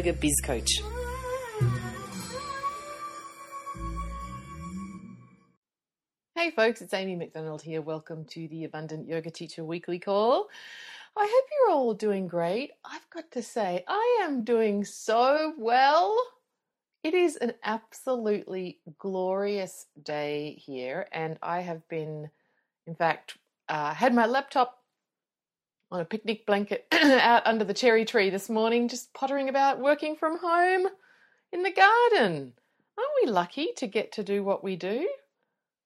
Biz Coach. Hey folks, it's Amy McDonald here. Welcome to the Abundant Yoga Teacher Weekly Call. I hope you're all doing great. I've got to say, I am doing so well. It is an absolutely glorious day here, and I have been, in fact, uh, had my laptop on a picnic blanket out under the cherry tree this morning, just pottering about working from home in the garden. Aren't we lucky to get to do what we do?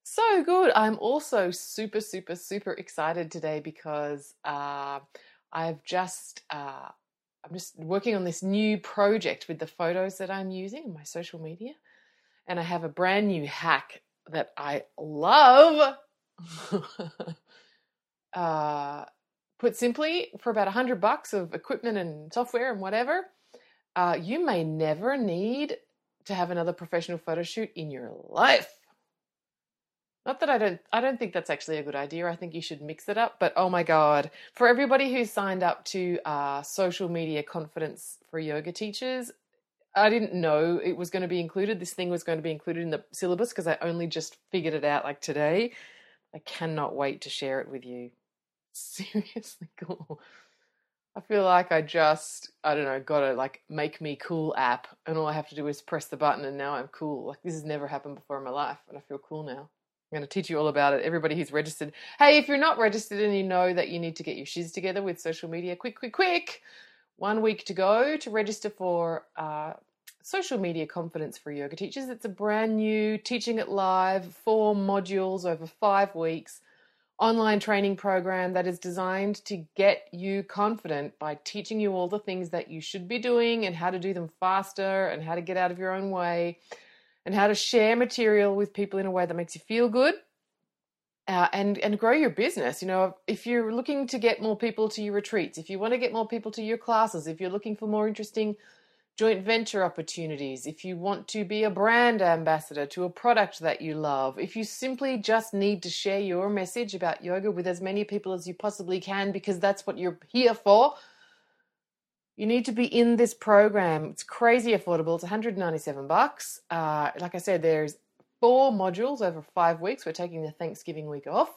So good. I'm also super, super, super excited today because uh, I've just uh, I'm just working on this new project with the photos that I'm using in my social media, and I have a brand new hack that I love. uh, Put simply, for about a hundred bucks of equipment and software and whatever, uh, you may never need to have another professional photo shoot in your life. Not that I don't, I don't think that's actually a good idea. I think you should mix it up. But oh my god, for everybody who's signed up to uh, social media confidence for yoga teachers, I didn't know it was going to be included. This thing was going to be included in the syllabus because I only just figured it out like today. I cannot wait to share it with you seriously cool. I feel like I just, I don't know, got a like make me cool app, and all I have to do is press the button, and now I'm cool. Like this has never happened before in my life, and I feel cool now. I'm going to teach you all about it. Everybody who's registered. Hey, if you're not registered and you know that you need to get your shiz together with social media, quick, quick, quick. One week to go to register for uh, social media confidence for yoga teachers. It's a brand new teaching it live, four modules over five weeks online training program that is designed to get you confident by teaching you all the things that you should be doing and how to do them faster and how to get out of your own way and how to share material with people in a way that makes you feel good uh, and and grow your business. You know if you're looking to get more people to your retreats if you want to get more people to your classes if you're looking for more interesting joint venture opportunities, if you want to be a brand ambassador to a product that you love, if you simply just need to share your message about yoga with as many people as you possibly can because that's what you're here for, you need to be in this program. It's crazy affordable. It's 197 bucks. Uh, like I said, there's four modules over five weeks. We're taking the Thanksgiving week off.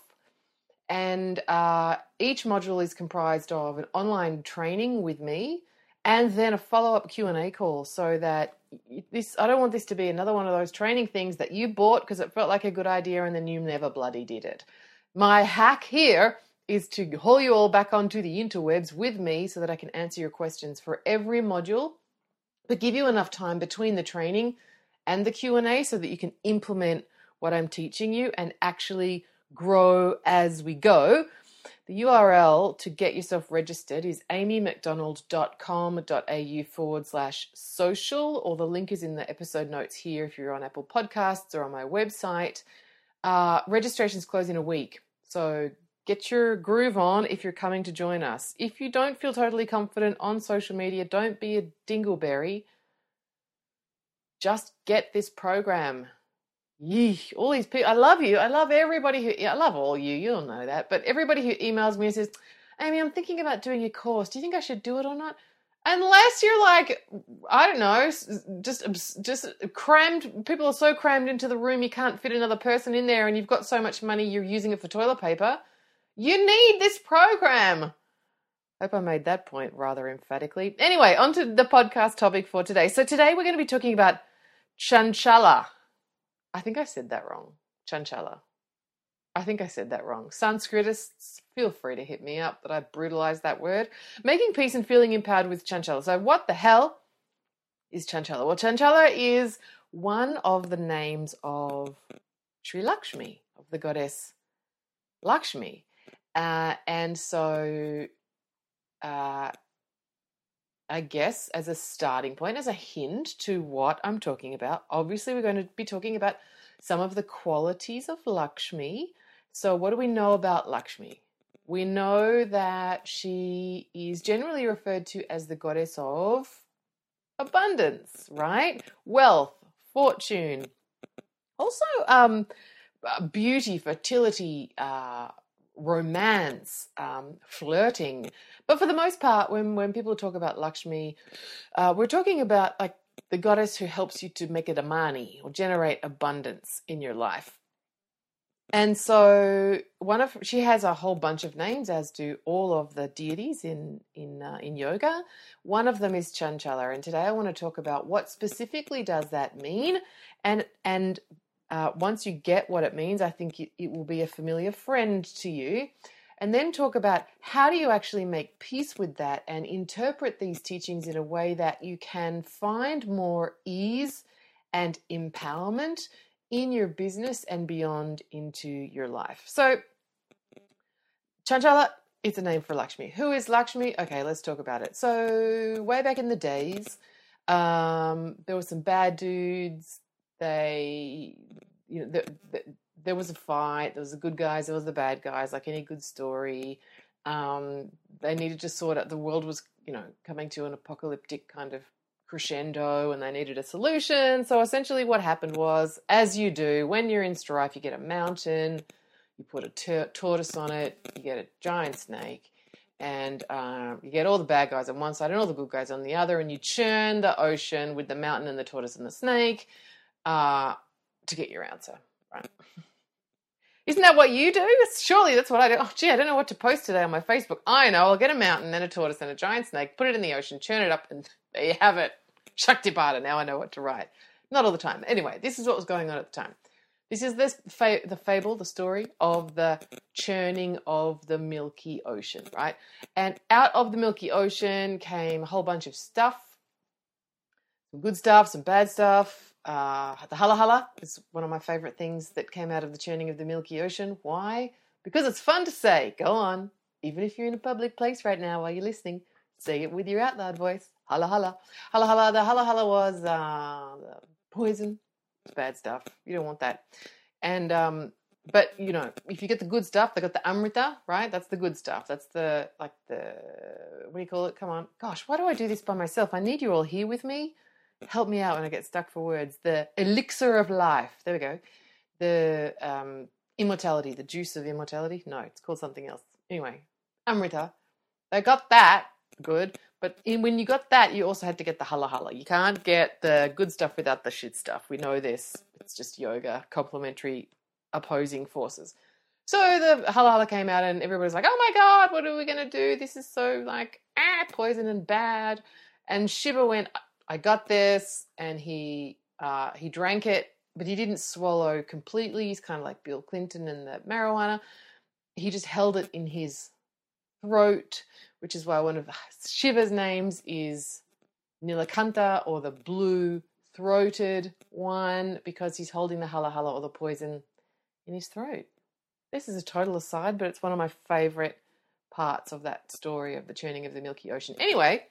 And uh, each module is comprised of an online training with me, and then a follow-up q&a call so that this i don't want this to be another one of those training things that you bought because it felt like a good idea and then you never bloody did it. My hack here is to haul you all back onto the interwebs with me so that i can answer your questions for every module but give you enough time between the training and the q&a so that you can implement what i'm teaching you and actually grow as we go the URL to get yourself registered is amymcdonald.com.au forward slash social, or the link is in the episode notes here if you're on Apple Podcasts or on my website. Uh, registration's close in a week, so get your groove on if you're coming to join us. If you don't feel totally confident on social media, don't be a dingleberry. Just get this program Yeesh, all these people. I love you. I love everybody who. I love all you. You don't know that, but everybody who emails me and says, "Amy, I'm thinking about doing a course. Do you think I should do it or not?" Unless you're like, I don't know, just just crammed. People are so crammed into the room you can't fit another person in there, and you've got so much money you're using it for toilet paper. You need this program. Hope I made that point rather emphatically. Anyway, on to the podcast topic for today. So today we're going to be talking about chanchala I think I said that wrong. Chanchala. I think I said that wrong. Sanskritists, feel free to hit me up that I brutalized that word. Making peace and feeling empowered with Chanchala. So, what the hell is Chanchala? Well, Chanchala is one of the names of Sri Lakshmi, of the goddess Lakshmi. Uh, and so uh, I guess, as a starting point, as a hint to what I'm talking about, obviously we're going to be talking about some of the qualities of Lakshmi. So, what do we know about Lakshmi? We know that she is generally referred to as the goddess of abundance, right? Wealth, fortune, also um, beauty, fertility, uh, romance, um, flirting. But for the most part, when, when people talk about Lakshmi, uh, we're talking about like the goddess who helps you to make it a money or generate abundance in your life. And so one of she has a whole bunch of names, as do all of the deities in in uh, in yoga. One of them is Chanchala, and today I want to talk about what specifically does that mean, and and uh, once you get what it means, I think it, it will be a familiar friend to you. And then talk about how do you actually make peace with that and interpret these teachings in a way that you can find more ease and empowerment in your business and beyond into your life. So, Chanchala is a name for Lakshmi. Who is Lakshmi? Okay, let's talk about it. So, way back in the days, um, there were some bad dudes. They, you know, the, the, there was a fight. There was the good guys. There was the bad guys. Like any good story, um, they needed to sort out. The world was, you know, coming to an apocalyptic kind of crescendo and they needed a solution. So essentially, what happened was, as you do, when you're in strife, you get a mountain, you put a tur- tortoise on it, you get a giant snake, and um, you get all the bad guys on one side and all the good guys on the other, and you churn the ocean with the mountain and the tortoise and the snake uh, to get your answer, right? Isn't that what you do? Surely that's what I do. Oh, gee, I don't know what to post today on my Facebook. I know. I'll get a mountain, then a tortoise, and a giant snake, put it in the ocean, churn it up, and there you have it. Shaktipada. Now I know what to write. Not all the time. Anyway, this is what was going on at the time. This is this fa- the fable, the story of the churning of the Milky Ocean, right? And out of the Milky Ocean came a whole bunch of stuff, some good stuff, some bad stuff. Uh, the hala hala is one of my favorite things that came out of the churning of the Milky Ocean. Why? Because it's fun to say. Go on, even if you're in a public place right now while you're listening, say it with your out loud voice. Hala hala. Hala hala. The hala hala was uh, poison. It's bad stuff. You don't want that. And, um, but you know, if you get the good stuff, they got the amrita, right? That's the good stuff. That's the, like the, what do you call it? Come on. Gosh, why do I do this by myself? I need you all here with me. Help me out when I get stuck for words. The elixir of life. There we go. The um, immortality, the juice of immortality. No, it's called something else. Anyway, amrita. They got that good. But in, when you got that, you also had to get the hala hala. You can't get the good stuff without the shit stuff. We know this. It's just yoga, complementary opposing forces. So the hala hala came out, and everybody's like, "Oh my god, what are we gonna do? This is so like ah, poison and bad." And Shiva went, "I got this," and he uh, he drank it, but he didn't swallow completely. He's kind of like Bill Clinton and the marijuana. He just held it in his throat which is why one of Shiva's names is Nilakanta or the blue throated one because he's holding the hala hala or the poison in his throat. This is a total aside, but it's one of my favorite parts of that story of the churning of the Milky Ocean. Anyway,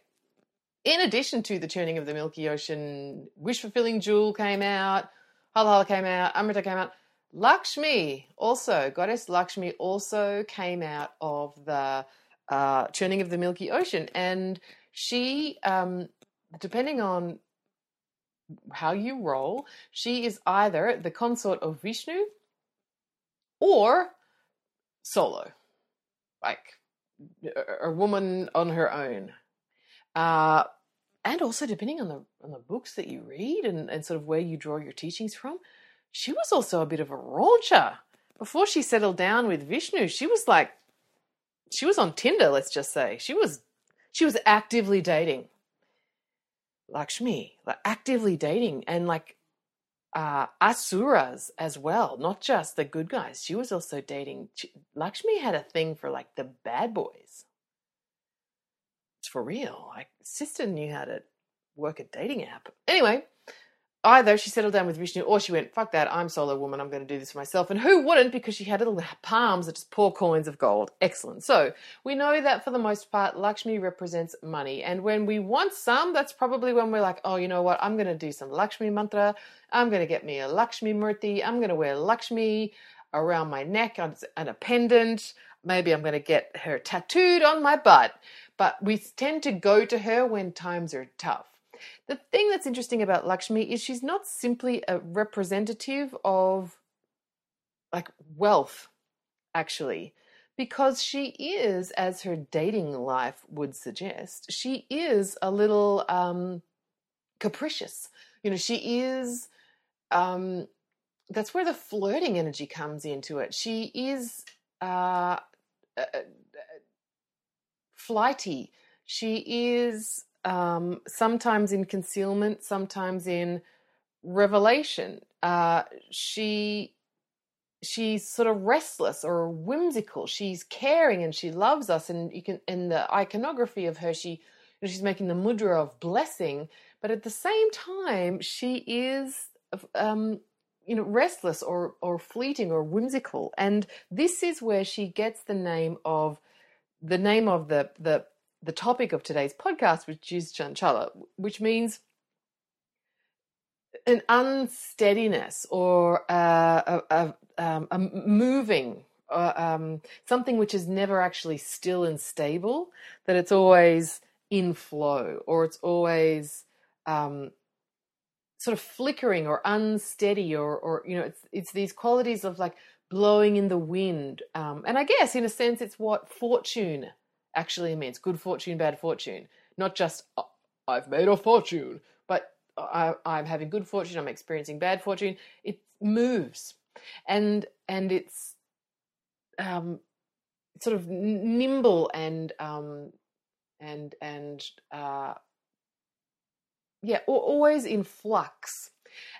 in addition to the churning of the Milky Ocean, Wish Fulfilling Jewel came out, Hala Hala came out, Amrita came out. Lakshmi also, goddess Lakshmi also came out of the uh, churning of the Milky Ocean. And she, um, depending on how you roll, she is either the consort of Vishnu or solo, like a woman on her own. Uh, and also depending on the on the books that you read and, and sort of where you draw your teachings from, she was also a bit of a rauncher. Before she settled down with Vishnu, she was like she was on Tinder, let's just say. She was she was actively dating. Lakshmi, like actively dating and like uh, asuras as well, not just the good guys. She was also dating. Lakshmi had a thing for like the bad boys. It's for real. Like sister knew how to work a dating app. Anyway, either she settled down with Vishnu or she went, fuck that, I'm solo woman, I'm going to do this for myself. And who wouldn't? Because she had little palms that just pour coins of gold. Excellent. So we know that for the most part, Lakshmi represents money. And when we want some, that's probably when we're like, oh, you know what? I'm going to do some Lakshmi mantra. I'm going to get me a Lakshmi murti. I'm going to wear Lakshmi around my neck and a pendant. Maybe I'm going to get her tattooed on my butt. But we tend to go to her when times are tough. The thing that's interesting about Lakshmi is she's not simply a representative of like wealth, actually, because she is, as her dating life would suggest, she is a little um, capricious. You know, she is. Um, that's where the flirting energy comes into it. She is uh, flighty. She is um, sometimes in concealment, sometimes in revelation. Uh, she she's sort of restless or whimsical. She's caring and she loves us, and you can in the iconography of her, she she's making the mudra of blessing, but at the same time, she is. Um, you know, restless or or fleeting or whimsical, and this is where she gets the name of the name of the the the topic of today's podcast, which is chanchala, which means an unsteadiness or a, a, um, a moving, uh, um, something which is never actually still and stable, that it's always in flow or it's always um, sort of flickering or unsteady or, or you know, it's, it's these qualities of like blowing in the wind. Um, and I guess in a sense, it's what fortune actually means good fortune, bad fortune. Not just, oh, I've made a fortune, but I, I'm having good fortune, I'm experiencing bad fortune. It moves. And, and it's um, sort of nimble and, um, and, and, uh, yeah, always in flux.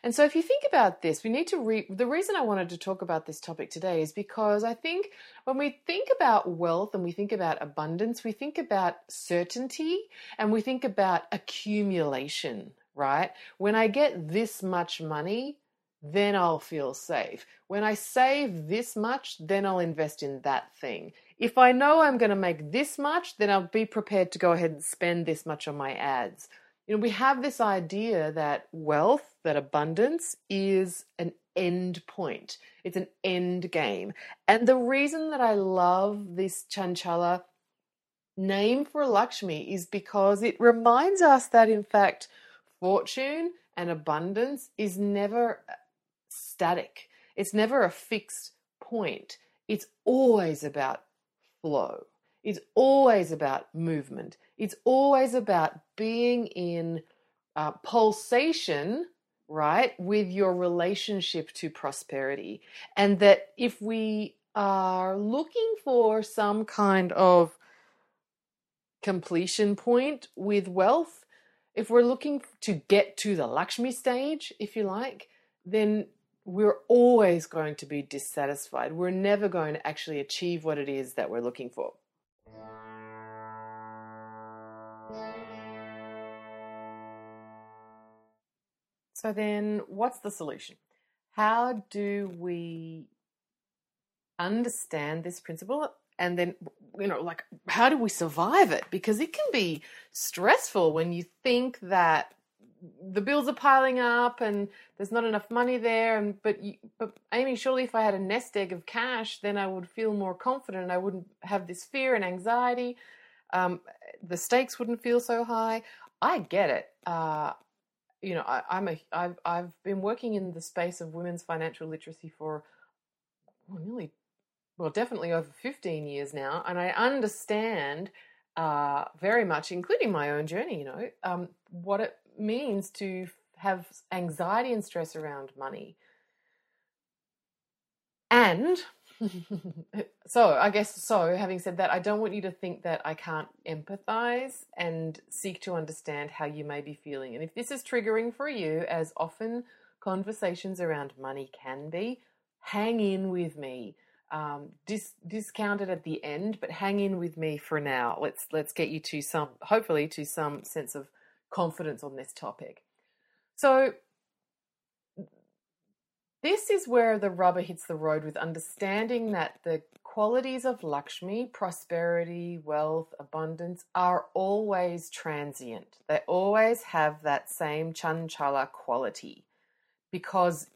And so, if you think about this, we need to re- the reason I wanted to talk about this topic today is because I think when we think about wealth and we think about abundance, we think about certainty and we think about accumulation, right? When I get this much money, then I'll feel safe. When I save this much, then I'll invest in that thing. If I know I'm going to make this much, then I'll be prepared to go ahead and spend this much on my ads you know, we have this idea that wealth, that abundance is an end point. It's an end game. And the reason that I love this Chanchala name for Lakshmi is because it reminds us that, in fact, fortune and abundance is never static, it's never a fixed point. It's always about flow. It's always about movement. It's always about being in uh, pulsation, right, with your relationship to prosperity. And that if we are looking for some kind of completion point with wealth, if we're looking to get to the Lakshmi stage, if you like, then we're always going to be dissatisfied. We're never going to actually achieve what it is that we're looking for. So then, what's the solution? How do we understand this principle? And then, you know, like, how do we survive it? Because it can be stressful when you think that the bills are piling up and there's not enough money there and but you, but Amy surely if I had a nest egg of cash then I would feel more confident I wouldn't have this fear and anxiety um, the stakes wouldn't feel so high I get it uh, you know, I, I'm a I've I've been working in the space of women's financial literacy for nearly, well, definitely over 15 years now, and I understand uh, very much, including my own journey. You know, um, what it means to have anxiety and stress around money, and so I guess so. Having said that, I don't want you to think that I can't empathize and seek to understand how you may be feeling. And if this is triggering for you, as often conversations around money can be, hang in with me. Um, dis- discount it at the end, but hang in with me for now. Let's let's get you to some, hopefully, to some sense of confidence on this topic. So this is where the rubber hits the road with understanding that the qualities of Lakshmi, prosperity, wealth, abundance, are always transient. They always have that same chanchala quality because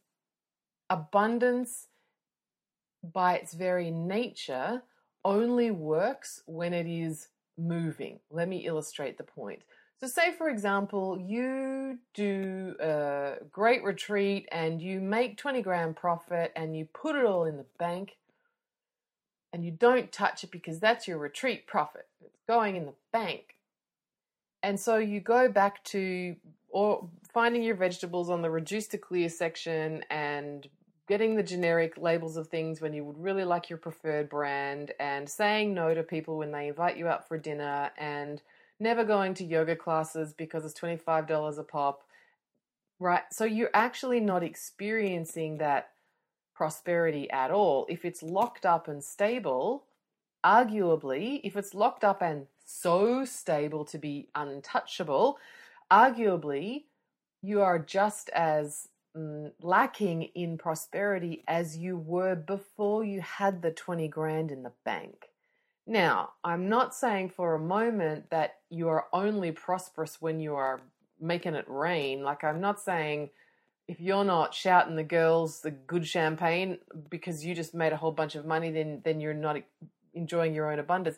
abundance, by its very nature, only works when it is moving. Let me illustrate the point. So, say for example, you do a great retreat and you make 20 grand profit and you put it all in the bank and you don't touch it because that's your retreat profit. It's going in the bank. And so you go back to or finding your vegetables on the reduced to clear section and getting the generic labels of things when you would really like your preferred brand and saying no to people when they invite you out for dinner and never going to yoga classes because it's $25 a pop, right? So you're actually not experiencing that prosperity at all. If it's locked up and stable, arguably, if it's locked up and so stable to be untouchable, arguably, you are just as mm, lacking in prosperity as you were before you had the 20 grand in the bank. Now, I'm not saying for a moment that you are only prosperous when you are making it rain. Like, I'm not saying if you're not shouting the girls the good champagne because you just made a whole bunch of money, then then you're not enjoying your own abundance.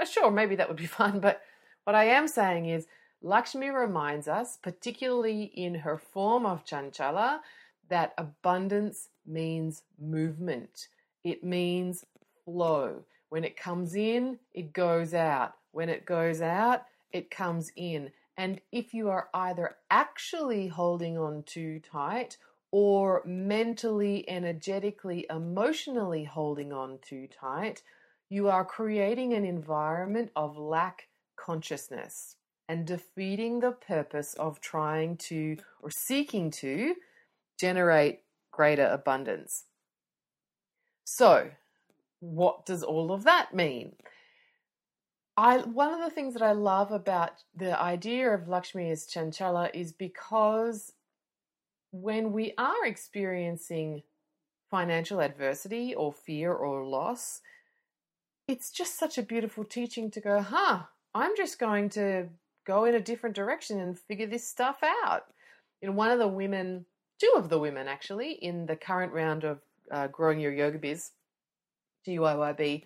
Uh, sure, maybe that would be fun, but what I am saying is Lakshmi reminds us, particularly in her form of chanchala, that abundance means movement. It means flow. When it comes in, it goes out. When it goes out, it comes in. And if you are either actually holding on too tight or mentally, energetically, emotionally holding on too tight, you are creating an environment of lack consciousness and defeating the purpose of trying to or seeking to generate greater abundance. So, what does all of that mean? I one of the things that I love about the idea of Lakshmi as Chanchala is because when we are experiencing financial adversity or fear or loss, it's just such a beautiful teaching to go, huh, I'm just going to go in a different direction and figure this stuff out. You know, one of the women, two of the women actually, in the current round of uh, Growing Your Yoga Biz, GYYB.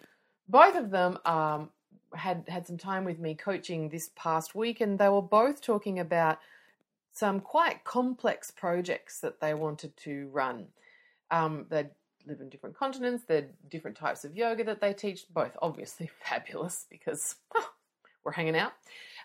Both of them um, had had some time with me coaching this past week, and they were both talking about some quite complex projects that they wanted to run. Um, they live in different continents. They're different types of yoga that they teach. Both obviously fabulous because we're hanging out.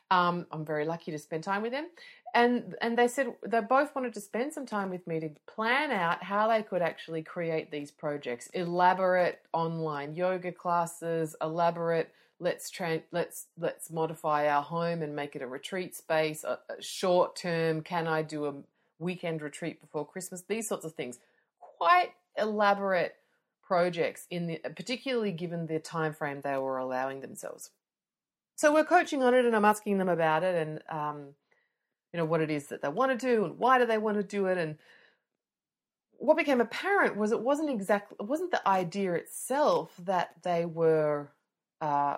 Um, I'm very lucky to spend time with them and and they said they both wanted to spend some time with me to plan out how they could actually create these projects. Elaborate online yoga classes elaborate let's tra- let's let's modify our home and make it a retreat space a, a short term can i do a weekend retreat before christmas? These sorts of things. Quite elaborate projects in the particularly given the time frame they were allowing themselves. So we're coaching on it and i'm asking them about it and um, you know, what it is that they want to do and why do they want to do it. And what became apparent was it wasn't exactly, it wasn't the idea itself that they were uh,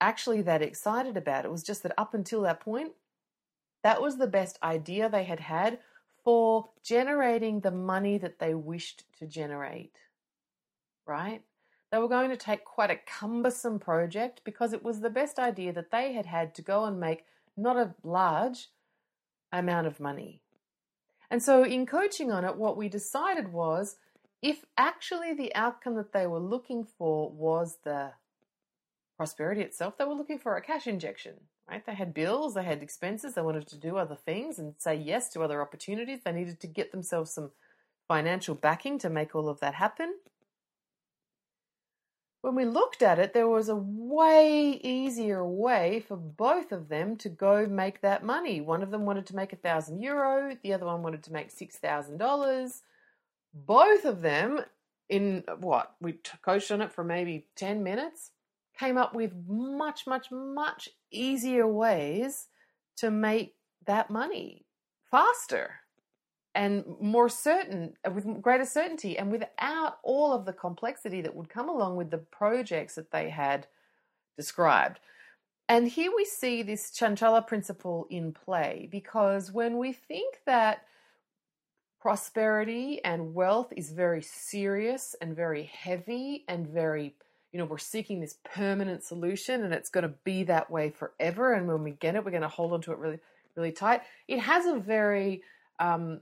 actually that excited about. It was just that up until that point, that was the best idea they had had for generating the money that they wished to generate. Right? They were going to take quite a cumbersome project because it was the best idea that they had had to go and make not a large, amount of money. And so, in coaching on it, what we decided was if actually the outcome that they were looking for was the prosperity itself, they were looking for a cash injection, right? They had bills, they had expenses, they wanted to do other things and say yes to other opportunities. They needed to get themselves some financial backing to make all of that happen when we looked at it, there was a way easier way for both of them to go make that money. One of them wanted to make a thousand euro, the other one wanted to make six thousand dollars. Both of them, in what we coached on it for maybe 10 minutes, came up with much, much, much easier ways to make that money faster and more certain with greater certainty and without all of the complexity that would come along with the projects that they had described. And here we see this chanchala principle in play because when we think that prosperity and wealth is very serious and very heavy and very you know we're seeking this permanent solution and it's going to be that way forever and when we get it we're going to hold on to it really really tight it has a very um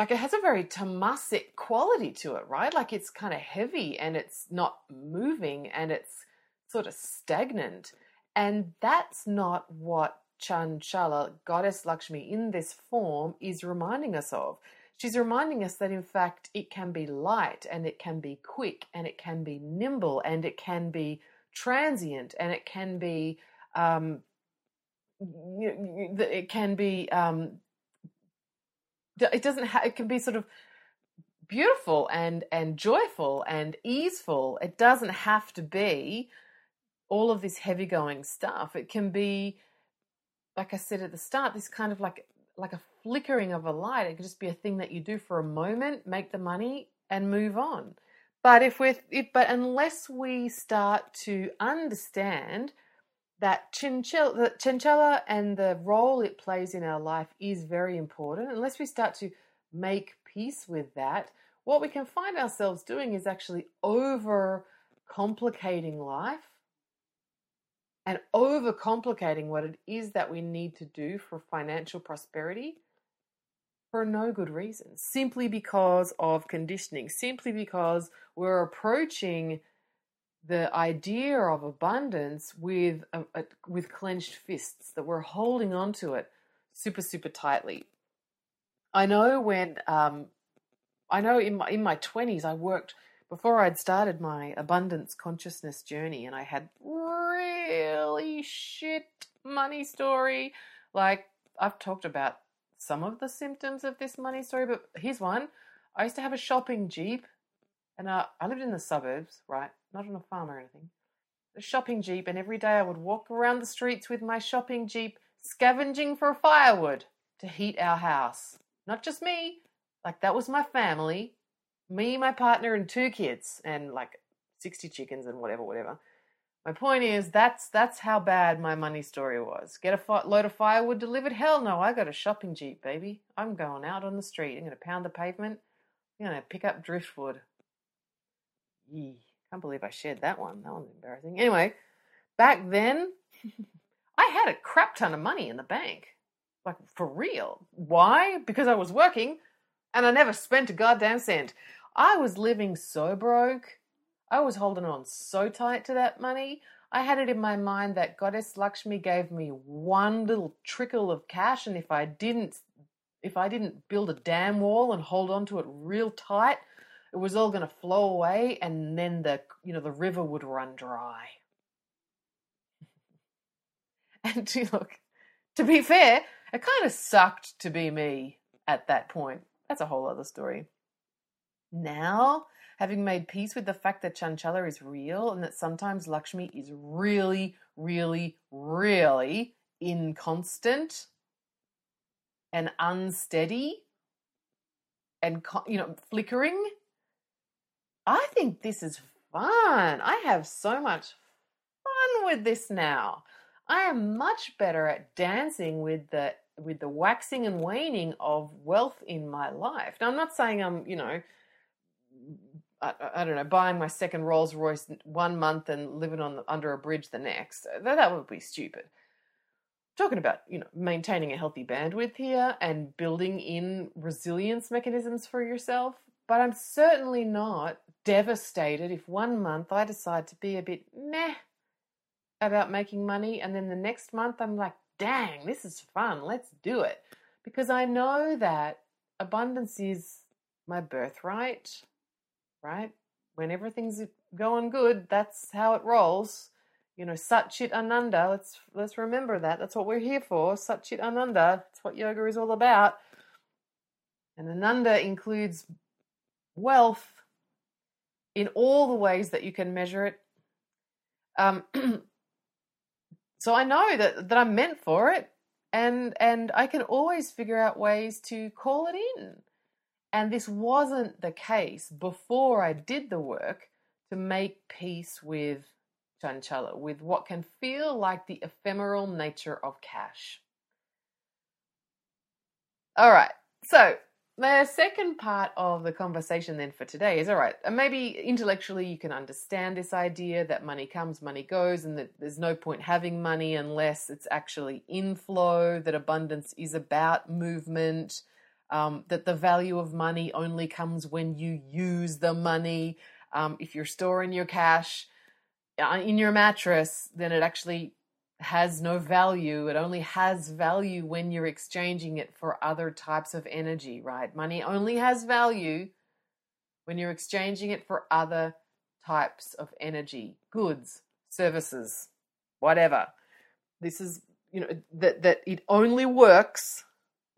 like it has a very tamasic quality to it right like it's kind of heavy and it's not moving and it's sort of stagnant and that's not what Chanchala, goddess Lakshmi, in this form is reminding us of. She's reminding us that in fact it can be light and it can be quick and it can be nimble and it can be transient and it can be um, it can be um, it doesn't have it can be sort of beautiful and and joyful and easeful it doesn't have to be all of this heavy going stuff it can be like I said at the start, this kind of like like a flickering of a light. It could just be a thing that you do for a moment, make the money, and move on. But if we're if, but unless we start to understand that chanchala, the chanchala and the role it plays in our life is very important, unless we start to make peace with that, what we can find ourselves doing is actually over complicating life and over complicating what it is that we need to do for financial prosperity for no good reason, simply because of conditioning, simply because we're approaching the idea of abundance with a, a, with clenched fists that we're holding on to it super super tightly. I know when um, I know in my in my twenties I worked before I'd started my abundance consciousness journey and I had really shit money story. Like, I've talked about some of the symptoms of this money story, but here's one. I used to have a shopping jeep and uh, I lived in the suburbs, right? Not on a farm or anything. A shopping jeep, and every day I would walk around the streets with my shopping jeep scavenging for firewood to heat our house. Not just me, like that was my family me, my partner, and two kids, and like 60 chickens and whatever, whatever. My point is, that's that's how bad my money story was. Get a fi- load of firewood delivered? Hell no, I got a shopping jeep, baby. I'm going out on the street. I'm going to pound the pavement. I'm going to pick up driftwood. Yee, can't believe I shared that one. That one's embarrassing. Anyway, back then, I had a crap ton of money in the bank. Like, for real. Why? Because I was working and I never spent a goddamn cent. I was living so broke. I was holding on so tight to that money. I had it in my mind that Goddess Lakshmi gave me one little trickle of cash, and if I didn't, if I didn't build a dam wall and hold on to it real tight, it was all going to flow away, and then the you know the river would run dry. and to look, to be fair, it kind of sucked to be me at that point. That's a whole other story. Now, having made peace with the fact that Chanchala is real and that sometimes Lakshmi is really, really, really inconstant and unsteady and you know flickering i think this is fun i have so much fun with this now i am much better at dancing with the with the waxing and waning of wealth in my life now i'm not saying i'm you know I, I, don't know, buying my second Rolls Royce one month and living on the, under a bridge the next. That, that would be stupid. Talking about you know maintaining a healthy bandwidth here and building in resilience mechanisms for yourself, but I'm certainly not devastated if one month I decide to be a bit meh about making money, and then the next month I'm like, dang, this is fun, let's do it, because I know that abundance is my birthright right? When everything's going good, that's how it rolls. You know, Satchit Ananda. Let's let's remember that. That's what we're here for. Satchit Ananda. That's what yoga is all about. And Ananda includes wealth in all the ways that you can measure it. Um, so I know that that I'm meant for it. and and I can always figure out ways to call it in. And this wasn't the case before I did the work to make peace with Chanchala, with what can feel like the ephemeral nature of cash. All right, so the second part of the conversation then for today is all right, maybe intellectually you can understand this idea that money comes, money goes, and that there's no point having money unless it's actually inflow, that abundance is about movement, um, that the value of money only comes when you use the money. Um, if you're storing your cash uh, in your mattress, then it actually has no value. It only has value when you're exchanging it for other types of energy, right? Money only has value when you're exchanging it for other types of energy, goods, services, whatever. This is, you know, that that it only works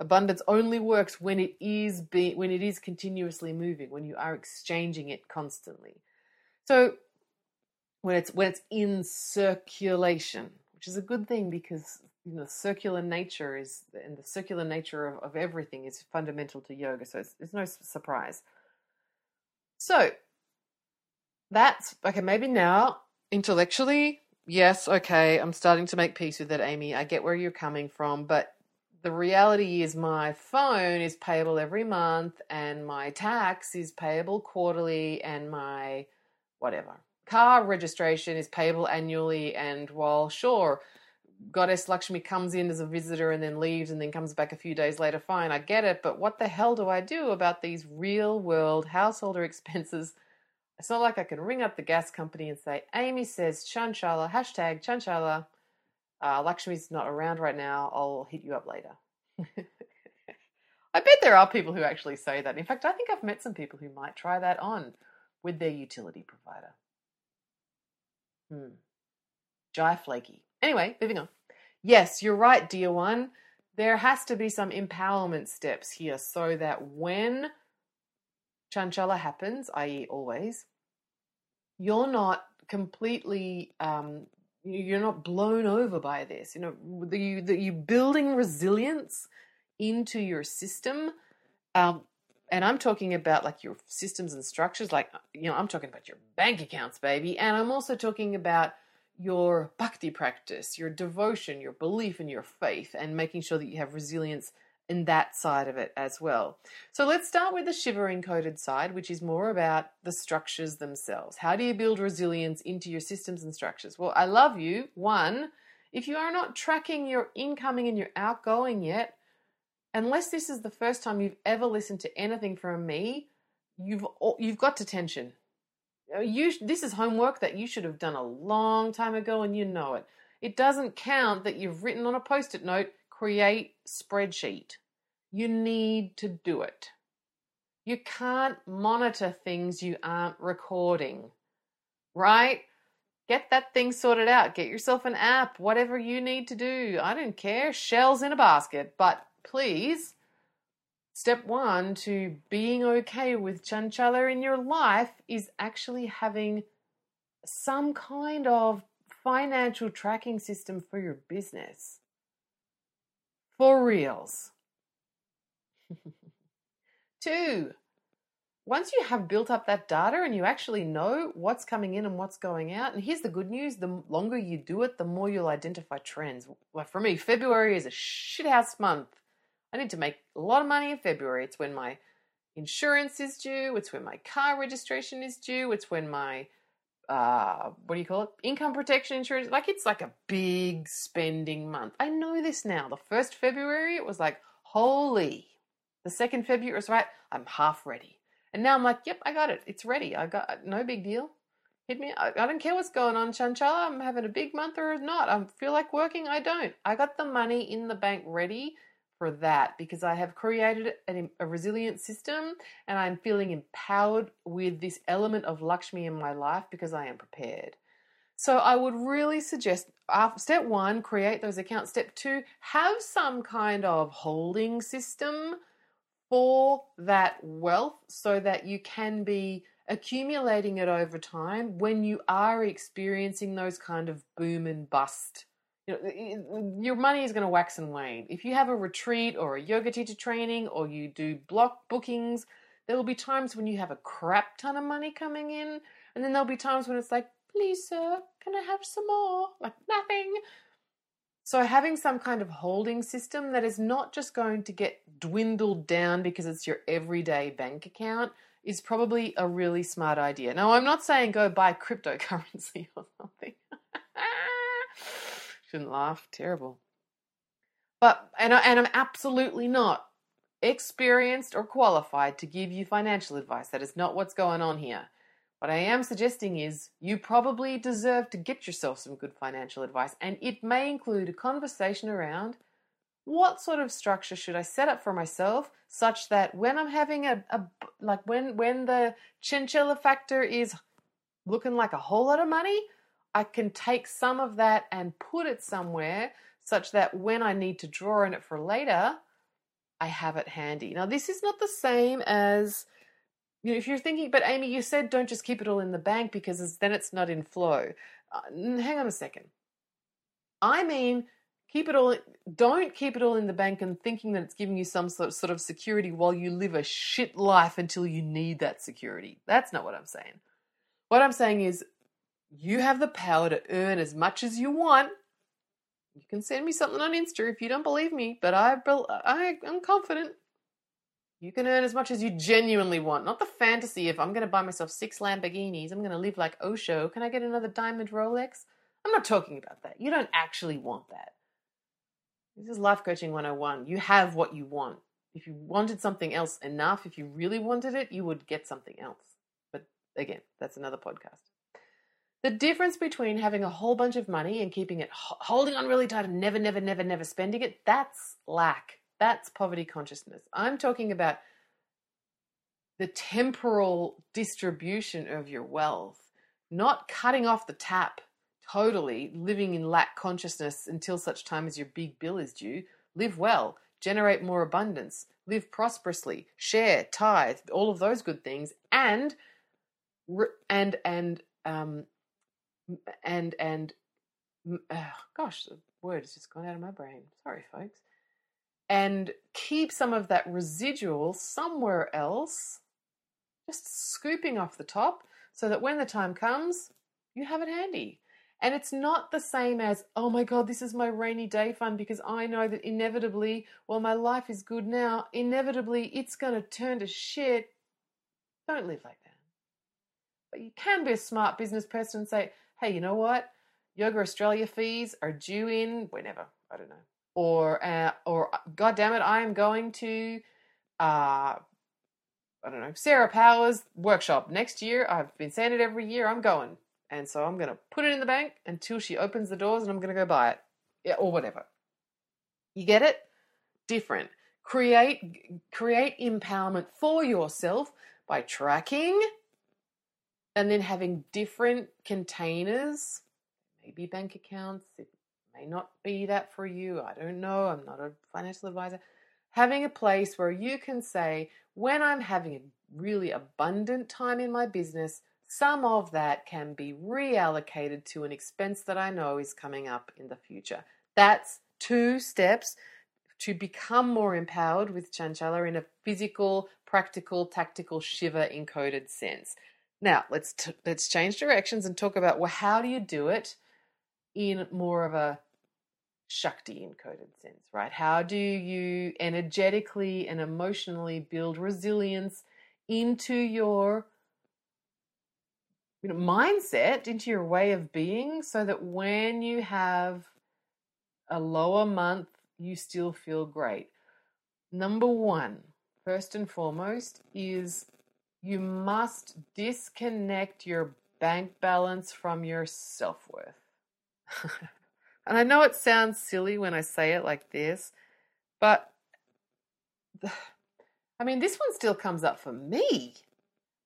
abundance only works when it is be, when it is continuously moving, when you are exchanging it constantly. So when it's when it's in circulation, which is a good thing because you know circular nature is and the circular nature of, of everything is fundamental to yoga so it's, it's no surprise. So that's okay maybe now intellectually yes okay i'm starting to make peace with that amy. I get where you're coming from but the reality is my phone is payable every month and my tax is payable quarterly and my whatever car registration is payable annually, and while sure, Goddess Lakshmi comes in as a visitor and then leaves and then comes back a few days later, fine, I get it, but what the hell do I do about these real world householder expenses? It's not like I can ring up the gas company and say, Amy says Chanchala, hashtag Chanchala. Uh, Lakshmi's not around right now. I'll hit you up later. I bet there are people who actually say that. In fact, I think I've met some people who might try that on with their utility provider. Hmm. Jai flaky. Anyway, moving on. Yes, you're right, dear one. There has to be some empowerment steps here so that when chanchala happens, i.e., always, you're not completely um, you're not blown over by this. You know, the, the, you building resilience into your system. Um, and I'm talking about like your systems and structures, like, you know, I'm talking about your bank accounts, baby. And I'm also talking about your bhakti practice, your devotion, your belief in your faith, and making sure that you have resilience in that side of it as well. So let's start with the Shiva encoded side, which is more about the structures themselves. How do you build resilience into your systems and structures? Well, I love you. One, if you are not tracking your incoming and your outgoing yet, unless this is the first time you've ever listened to anything from me, you've you've got detention. Uh, you this is homework that you should have done a long time ago, and you know it. It doesn't count that you've written on a post-it note, create spreadsheet. You need to do it. You can't monitor things you aren't recording, right? Get that thing sorted out. Get yourself an app, whatever you need to do. I don't care. Shells in a basket, but please, step one to being okay with chanchala in your life is actually having some kind of financial tracking system for your business. For reals. Two, once you have built up that data and you actually know what's coming in and what's going out, and here's the good news the longer you do it, the more you'll identify trends. Like for me, February is a shithouse month I need to make a lot of money in February. It's when my insurance is due. It's when my car registration is due. It's when my uh, what do you call it? Income protection insurance. Like it's like a big spending month. I know this now. The first February, it was like holy. The second February was right. I'm half ready, and now I'm like, yep, I got it. It's ready. I got no big deal. Hit me. I, I don't care what's going on, Chanchala. I'm having a big month or not. I feel like working. I don't. I got the money in the bank ready for that because I have created a, a resilient system and I'm feeling empowered with this element of Lakshmi in my life because I am prepared. So I would really suggest uh, step one, create those accounts. Step two, have some kind of holding system for that wealth so that you can be accumulating it over time when you are experiencing those kind of boom and bust you know, your money is going to wax and wane. If you have a retreat or a yoga teacher training or you do block bookings, there will be times when you have a crap ton of money coming in, and then there'll be times when it's like, please, sir, can I have some more? Like nothing. So, having some kind of holding system that is not just going to get dwindled down because it's your everyday bank account is probably a really smart idea. Now, I'm not saying go buy cryptocurrency or something. Shouldn't laugh. Terrible. But, and, I, and I'm absolutely not experienced or qualified to give you financial advice. That is not what's going on here. What I am suggesting is you probably deserve to get yourself some good financial advice, and it may include a conversation around what sort of structure should I set up for myself such that when I'm having a, a like when when the Chanchala factor is looking like a whole lot of money, I can take some of that and put it somewhere such that when I need to draw on it for later, I have it handy. Now, this is not the same as you know, if you're thinking, but Amy, you said don't just keep it all in the bank because then it's not in flow. Uh, hang on a second. I mean, keep it all. Don't keep it all in the bank and thinking that it's giving you some sort of, sort of security while you live a shit life until you need that security. That's not what I'm saying. What I'm saying is, you have the power to earn as much as you want. You can send me something on Insta if you don't believe me, but I, I am confident you can earn as much as you genuinely want, not the fantasy If I'm going to buy myself six Lamborghinis, I'm going to live like Osho. Can I get another diamond Rolex? I'm not talking about that. You don't actually want that. This is life coaching 101. You have what you want. If you wanted something else enough, if you really wanted it, you would get something else. But again, that's another podcast. The difference between having a whole bunch of money and keeping it, holding on really tight and never, never, never, never spending it, that's lack. That's poverty consciousness. I'm talking about the temporal distribution of your wealth, not cutting off the tap totally, living in lack consciousness until such time as your big bill is due. Live well, generate more abundance, live prosperously, share, tithe, all of those good things, and and and um and and uh, gosh, the word has just gone out of my brain. Sorry, folks and keep some of that residual somewhere else, just scooping off the top so that when the time comes, you have it handy. And it's not the same as, oh my God, this is my rainy day fund because I know that inevitably, while my life is good now, inevitably it's going to turn to shit. Don't live like that. But you can be a smart business person and say, hey, you know what? Yoga Australia fees are due in whenever. I don't know or uh, or God damn it, I am going to uh, I don't know Sarah Powers workshop next year. I've been saying it every year. I'm going, and so I'm going to put it in the bank until she opens the doors, and I'm going to go buy it, yeah, or whatever. You get it? Different. Create create empowerment for yourself by tracking, and then having different containers, maybe bank accounts. it may not be that for you. I don't know. I'm not a financial advisor. Having a place where you can say, when I'm having a really abundant time in my business, some of that can be reallocated to an expense that I know is coming up in the future. That's two steps to become more empowered with Chanchala in a physical, practical, tactical, Shiva encoded sense. Now, let's t- let's change directions and talk about well, how do you do it in more of a Shakti encoded sense, right? How do you energetically and emotionally build resilience into your you know, mindset, into your way of being, so that when you have a lower month, you still feel great? Number one, first and foremost, is you must disconnect your bank balance from your self worth. And I know it sounds silly when I say it like this, but I mean, this one still comes up for me.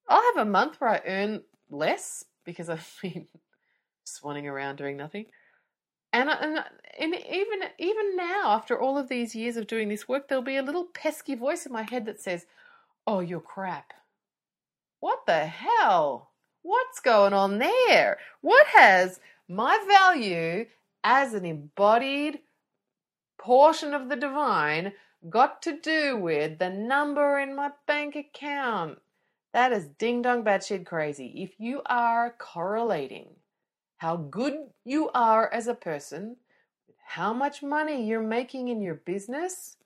I'll have a month where I earn less because I've been swanning around doing nothing. And, and, and even even now, after all of these years of doing this work, there'll be a little pesky voice in my head that says, "Oh, you're crap. What the hell? What's going on there? What has my value as an embodied portion of the divine got to do with the number in my bank account. That is ding dong batshit crazy. If you are correlating how good you are as a person with how much money you're making in your business,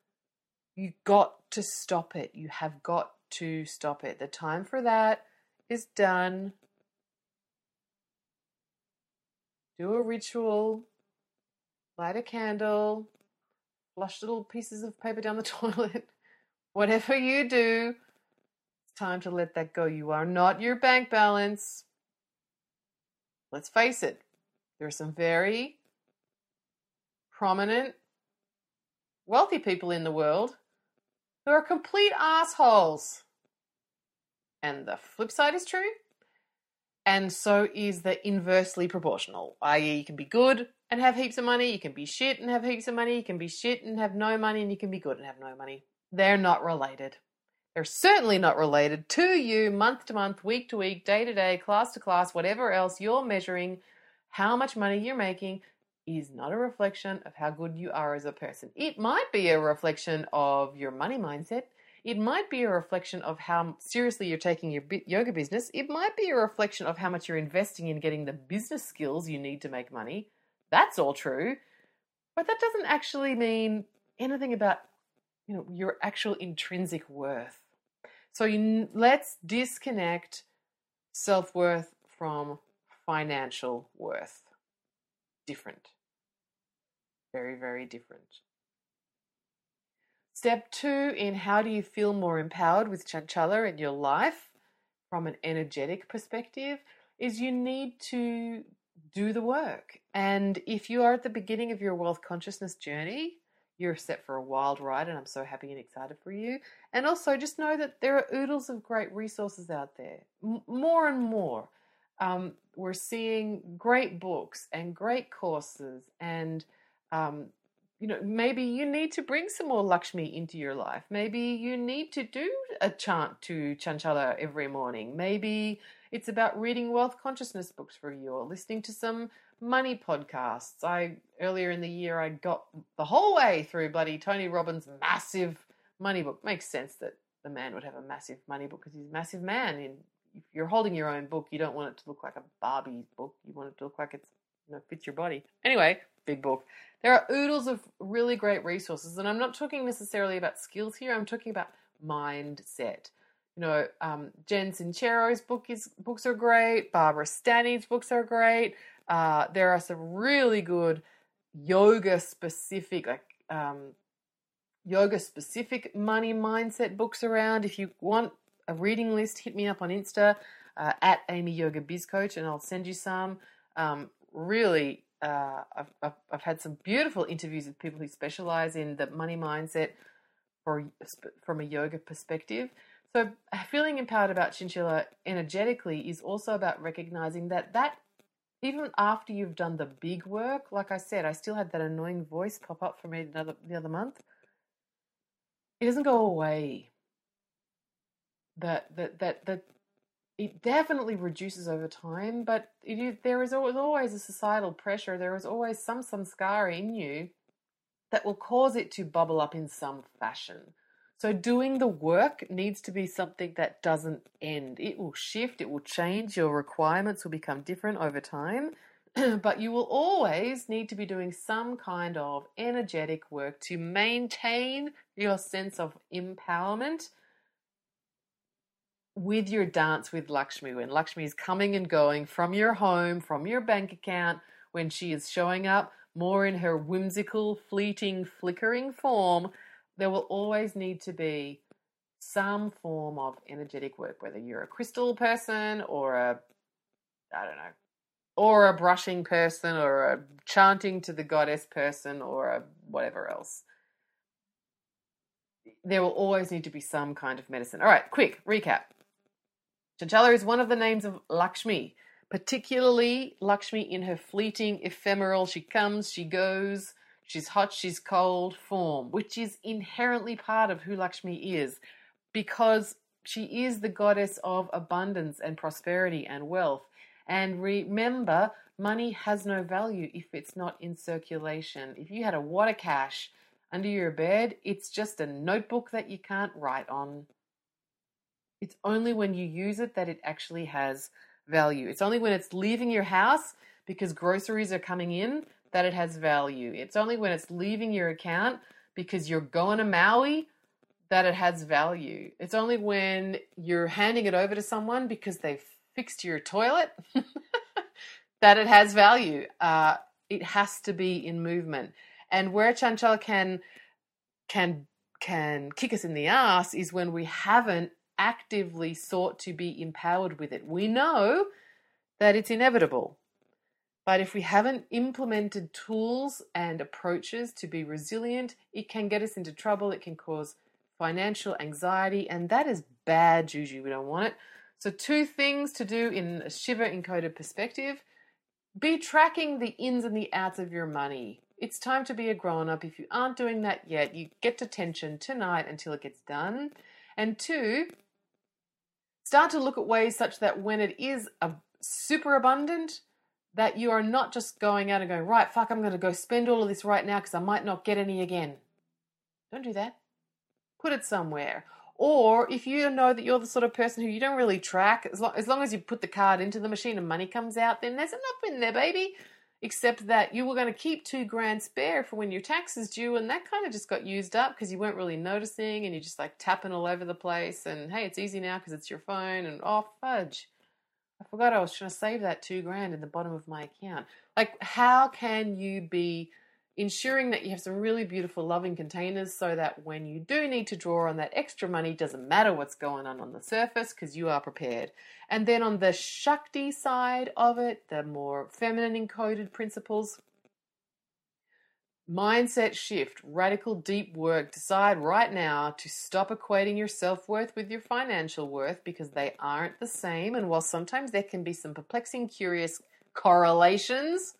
you got to stop it. You have got to stop it. The time for that is done. Do a ritual, light a candle, flush little pieces of paper down the toilet. Whatever you do, it's time to let that go. You are not your bank balance. Let's face it, there are some very prominent, wealthy people in the world who are complete assholes. And the flip side is true. And so is the inversely proportional, i.e., you can be good and have heaps of money, you can be shit and have heaps of money, you can be shit and have no money, and you can be good and have no money. They're not related. They're certainly not related to you month to month, week to week, day to day, class to class, whatever else you're measuring. How much money you're making is not a reflection of how good you are as a person. It might be a reflection of your money mindset. It might be a reflection of how seriously you're taking your yoga business. It might be a reflection of how much you're investing in getting the business skills you need to make money. That's all true. But that doesn't actually mean anything about you know your actual intrinsic worth. So you, let's disconnect self-worth from financial worth. Different. Very, very different. Step two in how do you feel more empowered with Chanchala in your life from an energetic perspective is you need to do the work. And if you are at the beginning of your wealth consciousness journey, you're set for a wild ride, and I'm so happy and excited for you. And also, just know that there are oodles of great resources out there, M- more and more. Um, we're seeing great books and great courses and um, you know, maybe you need to bring some more Lakshmi into your life. Maybe you need to do a chant to Chanchala every morning. Maybe it's about reading wealth consciousness books for you or listening to some money podcasts. I earlier in the year I got the whole way through bloody Tony Robbins' massive money book. Makes sense that the man would have a massive money book because he's a massive man. And if you're holding your own book, you don't want it to look like a Barbie book. You want it to look like it's you fits your body. Anyway, big book. There are oodles of really great resources, and I'm not talking necessarily about skills here. I'm talking about mindset. You know, um, Jen Sincero's book is books are great. Barbara Stanny's books are great. Uh, there are some really good yoga specific, like um, yoga specific money mindset books around. If you want a reading list, hit me up on Insta uh, at Amy Yoga Biz Coach, and I'll send you some. Um, really uh, I've, I've, had some beautiful interviews with people who specialize in the money mindset for, from a yoga perspective. So, feeling empowered about Chanchala energetically is also about recognizing that that even after you've done the big work, like I said, I still had that annoying voice pop up for me another, the other month. It doesn't go away. That that that that it definitely reduces over time, but there is always a societal pressure. There is always some samskara in you that will cause it to bubble up in some fashion. So doing the work needs to be something that doesn't end. It will shift, it will change, your requirements will become different over time, but you will always need to be doing some kind of energetic work to maintain your sense of empowerment with your dance with Lakshmi, when Lakshmi is coming and going from your home, from your bank account, when she is showing up more in her whimsical, fleeting, flickering form, there will always need to be some form of energetic work, whether you're a crystal person or a, I don't know, or a brushing person or a chanting to the goddess person or a whatever else. There will always need to be some kind of medicine. All right, quick recap. Chanchala is one of the names of Lakshmi, particularly Lakshmi in her fleeting, ephemeral, she comes, she goes, she's hot, she's cold form, which is inherently part of who Lakshmi is because she is the goddess of abundance and prosperity and wealth. And remember, money has no value if it's not in circulation. If you had a water cash under your bed, it's just a notebook that you can't write on. It's only when you use it that it actually has value. It's only when it's leaving your house because groceries are coming in that it has value. It's only when it's leaving your account because you're going to Maui that it has value. It's only when you're handing it over to someone because they've fixed your toilet that it has value. Uh, it has to be in movement. And where Chanchala can can can kick us in the ass is when we haven't actively sought to be empowered with it. We know that it's inevitable. But if we haven't implemented tools and approaches to be resilient, it can get us into trouble. It can cause financial anxiety, and that is bad juju. We don't want it. So, two things to do in a Shiva encoded perspective be tracking the ins and the outs of your money. It's time to be a grown up. If you aren't doing that yet, you get detention tonight until it gets done. And two, start to look at ways such that when it is a super abundant, that you are not just going out and going, right, fuck, I'm going to go spend all of this right now because I might not get any again. Don't do that. Put it somewhere. Or if you know that you're the sort of person who you don't really track, as long, as long as you put the card into the machine and money comes out, then there's enough in there, baby. Except that you were going to keep two grand spare for when your tax is due, and that kind of just got used up because you weren't really noticing and you're just like tapping all over the place. And hey, it's easy now because it's your phone, and oh, fudge. I forgot I was trying to save that two grand in the bottom of my account. Like, how can you be ensuring that you have some really beautiful, loving containers so that when you do need to draw on that extra money, doesn't matter what's going on on the surface because you are prepared. And then on the Shakti side of it, the more feminine encoded principles, mindset shift, radical deep work. Decide right now to stop equating your self worth with your financial worth because they aren't the same. And while sometimes there can be some perplexing, curious correlations,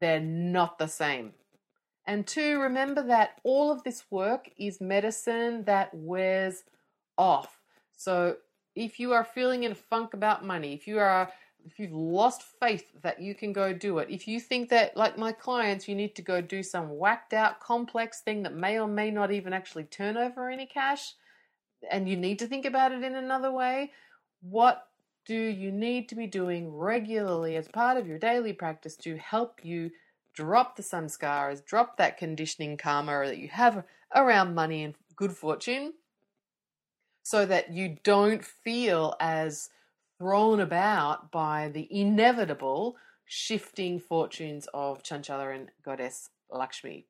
they're not the same. And two, remember that all of this work is medicine that wears off. So if you are feeling in a funk about money, if you are if you've lost faith that you can go do it, if you think that like my clients, you need to go do some whacked out complex thing that may or may not even actually turn over any cash, and you need to think about it in another way, what do you need to be doing regularly as part of your daily practice to help you drop the samskaras, drop that conditioning karma that you have around money and good fortune so that you don't feel as thrown about by the inevitable shifting fortunes of Chanchala and goddess Lakshmi.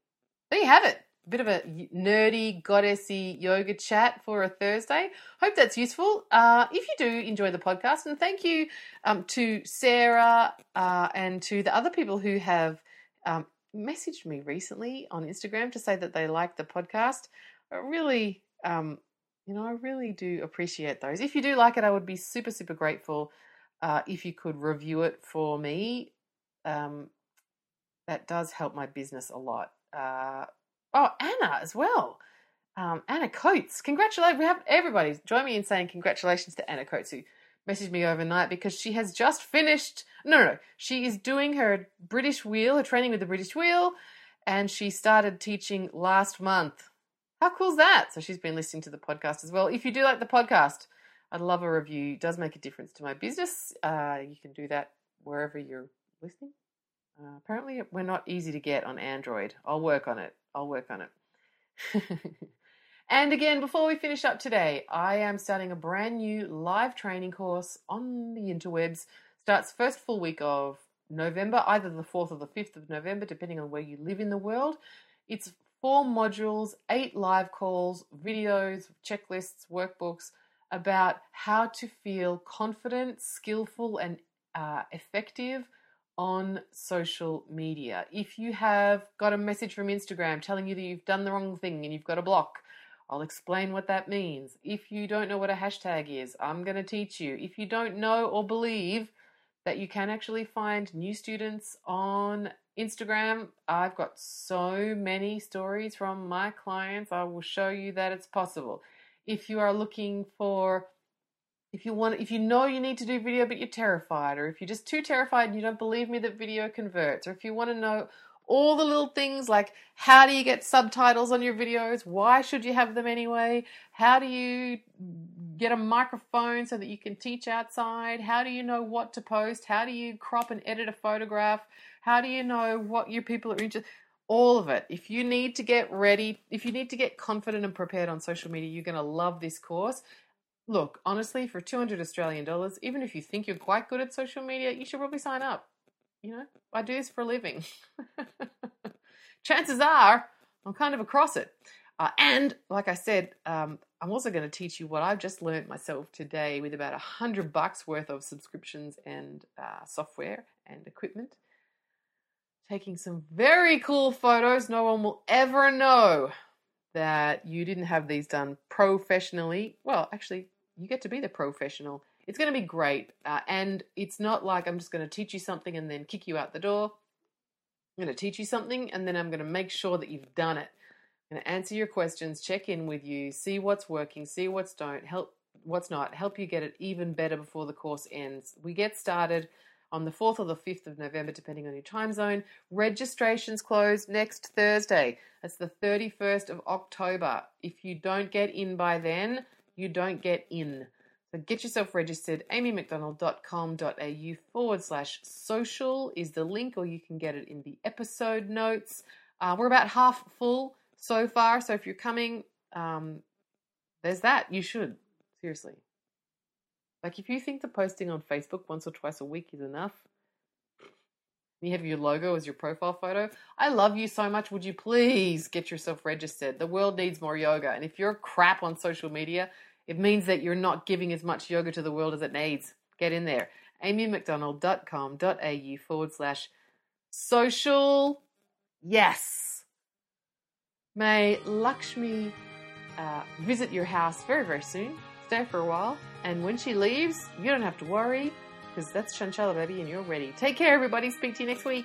There you have it. A bit of a nerdy, goddessy yoga chat for a Thursday. Hope that's useful. Uh, if you do enjoy the podcast, and thank you um, to Sarah uh, and to the other people who have um, messaged me recently on Instagram to say that they like the podcast. I really, um, you know, I really do appreciate those. If you do like it, I would be super, super grateful uh, if you could review it for me. Um, that does help my business a lot. Uh, oh, Anna as well. Um, Anna Coates, congratulations. We have everybody join me in saying congratulations to Anna Coates, who messaged me overnight because she has just finished. No, no, no. She is doing her British wheel, her training with the British wheel, and she started teaching last month. How cool is that? So she's been listening to the podcast as well. If you do like the podcast, I'd love a review. It does make a difference to my business. Uh, you can do that wherever you're listening. Uh, apparently, we're not easy to get on Android. I'll work on it. I'll work on it. And again, before we finish up today, I am starting a brand new live training course on the interwebs. Starts first full week of November, either the 4th or the 5th of November, depending on where you live in the world. It's four modules, eight live calls, videos, checklists, workbooks about how to feel confident, skillful, and uh, effective on social media. If you have got a message from Instagram telling you that you've done the wrong thing and you've got a block, I'll explain what that means. If you don't know what a hashtag is, I'm going to teach you. If you don't know or believe that you can actually find new students on Instagram, I've got so many stories from my clients. I will show you that it's possible. If you are looking for if you want if you know you need to do video but you're terrified or if you're just too terrified and you don't believe me that video converts or if you want to know all the little things like how do you get subtitles on your videos? Why should you have them anyway? How do you get a microphone so that you can teach outside? How do you know what to post? How do you crop and edit a photograph? How do you know what your people are interested all of it. If you need to get ready if you need to get confident and prepared on social media you're going to love this course. Look, honestly, for 200 Australian dollars, even if you think you're quite good at social media, you should probably sign up. You know, I do this for a living. Chances are I'm kind of across it. Uh, and like I said, um, I'm also going to teach you what I've just learned myself today with about a hundred bucks worth of subscriptions and uh, software and equipment. Taking some very cool photos. No one will ever know that you didn't have these done professionally. Well, actually, you get to be the professional. It's going to be great. Uh, and it's not like I'm just going to teach you something and then kick you out the door. I'm going to teach you something and then I'm going to make sure that you've done it. I'm going to answer your questions, check in with you, see what's working, see what's don't, help what's not, help you get it even better before the course ends. We get started on the 4th or the 5th of November, depending on your time zone. Registrations close next Thursday. That's the 31st of October. If you don't get in by then, you don't get in. So get yourself registered. amymcdonald.com.au forward slash social is the link, or you can get it in the episode notes. Uh, we're about half full so far. So if you're coming, um, there's that. You should. Seriously. Like if you think the posting on Facebook once or twice a week is enough, you have your logo as your profile photo. I love you so much. Would you please get yourself registered? The world needs more yoga. And if you're crap on social media, it means that you're not giving as much yoga to the world as it needs. Get in there. amymcdonald.com.au forward slash social. Yes. May Lakshmi uh, visit your house very, very soon. Stay for a while. And when she leaves, you don't have to worry because that's Chanchala, baby, and you're ready. Take care, everybody. Speak to you next week.